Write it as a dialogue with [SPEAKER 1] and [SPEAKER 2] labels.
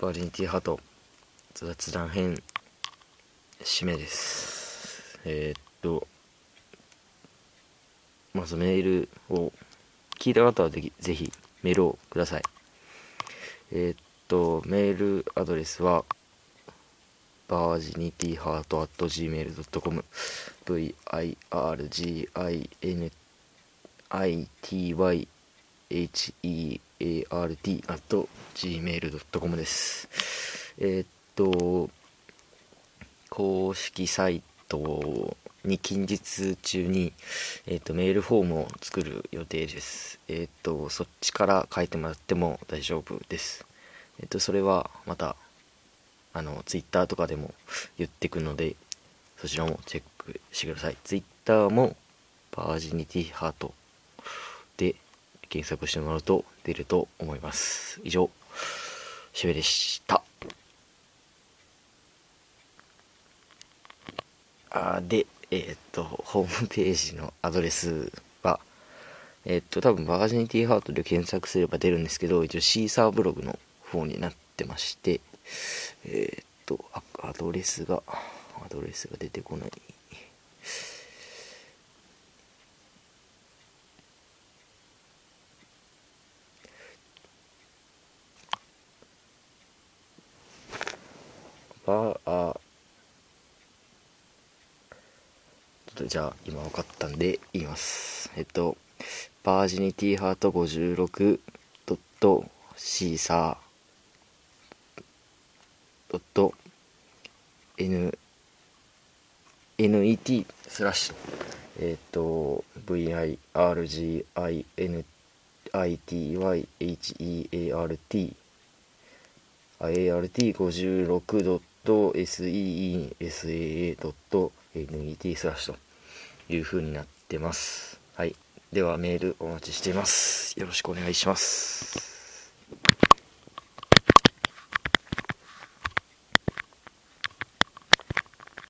[SPEAKER 1] バージニティハート雑談編締めです。えー、っとまずメールを聞いた方はぜひぜひメールをください。えー、っとメールアドレスはバージニティハート at gmail.com virginity h e art.gmail.com ですえー、っと公式サイトに近日中に、えーと、メールフォームを作る予定です。えっ、と、そっちから書いてもらっても大丈夫です。えっ、と、それはまた、あの、ツイッターとかでも言ってくので、そちらもチェックしてください。ツイッターも、バージニティハート検索してもらうと出ると思います。以上、しべでした。あで、えー、っと、ホームページのアドレスは、えー、っと、多分バージニティハートで検索すれば出るんですけど、一応シーサーブログの方になってまして、えー、っと、アドレスが、アドレスが出てこない。バーとじゃあ今分かったんで言います。えっとバージニティハート56ドットシーサードット N net スラッシュえっと VIRGINITYHEART ART56.6 seesaa.net スラッシュという風になってます。はい。ではメールお待ちしています。よろしくお願いします。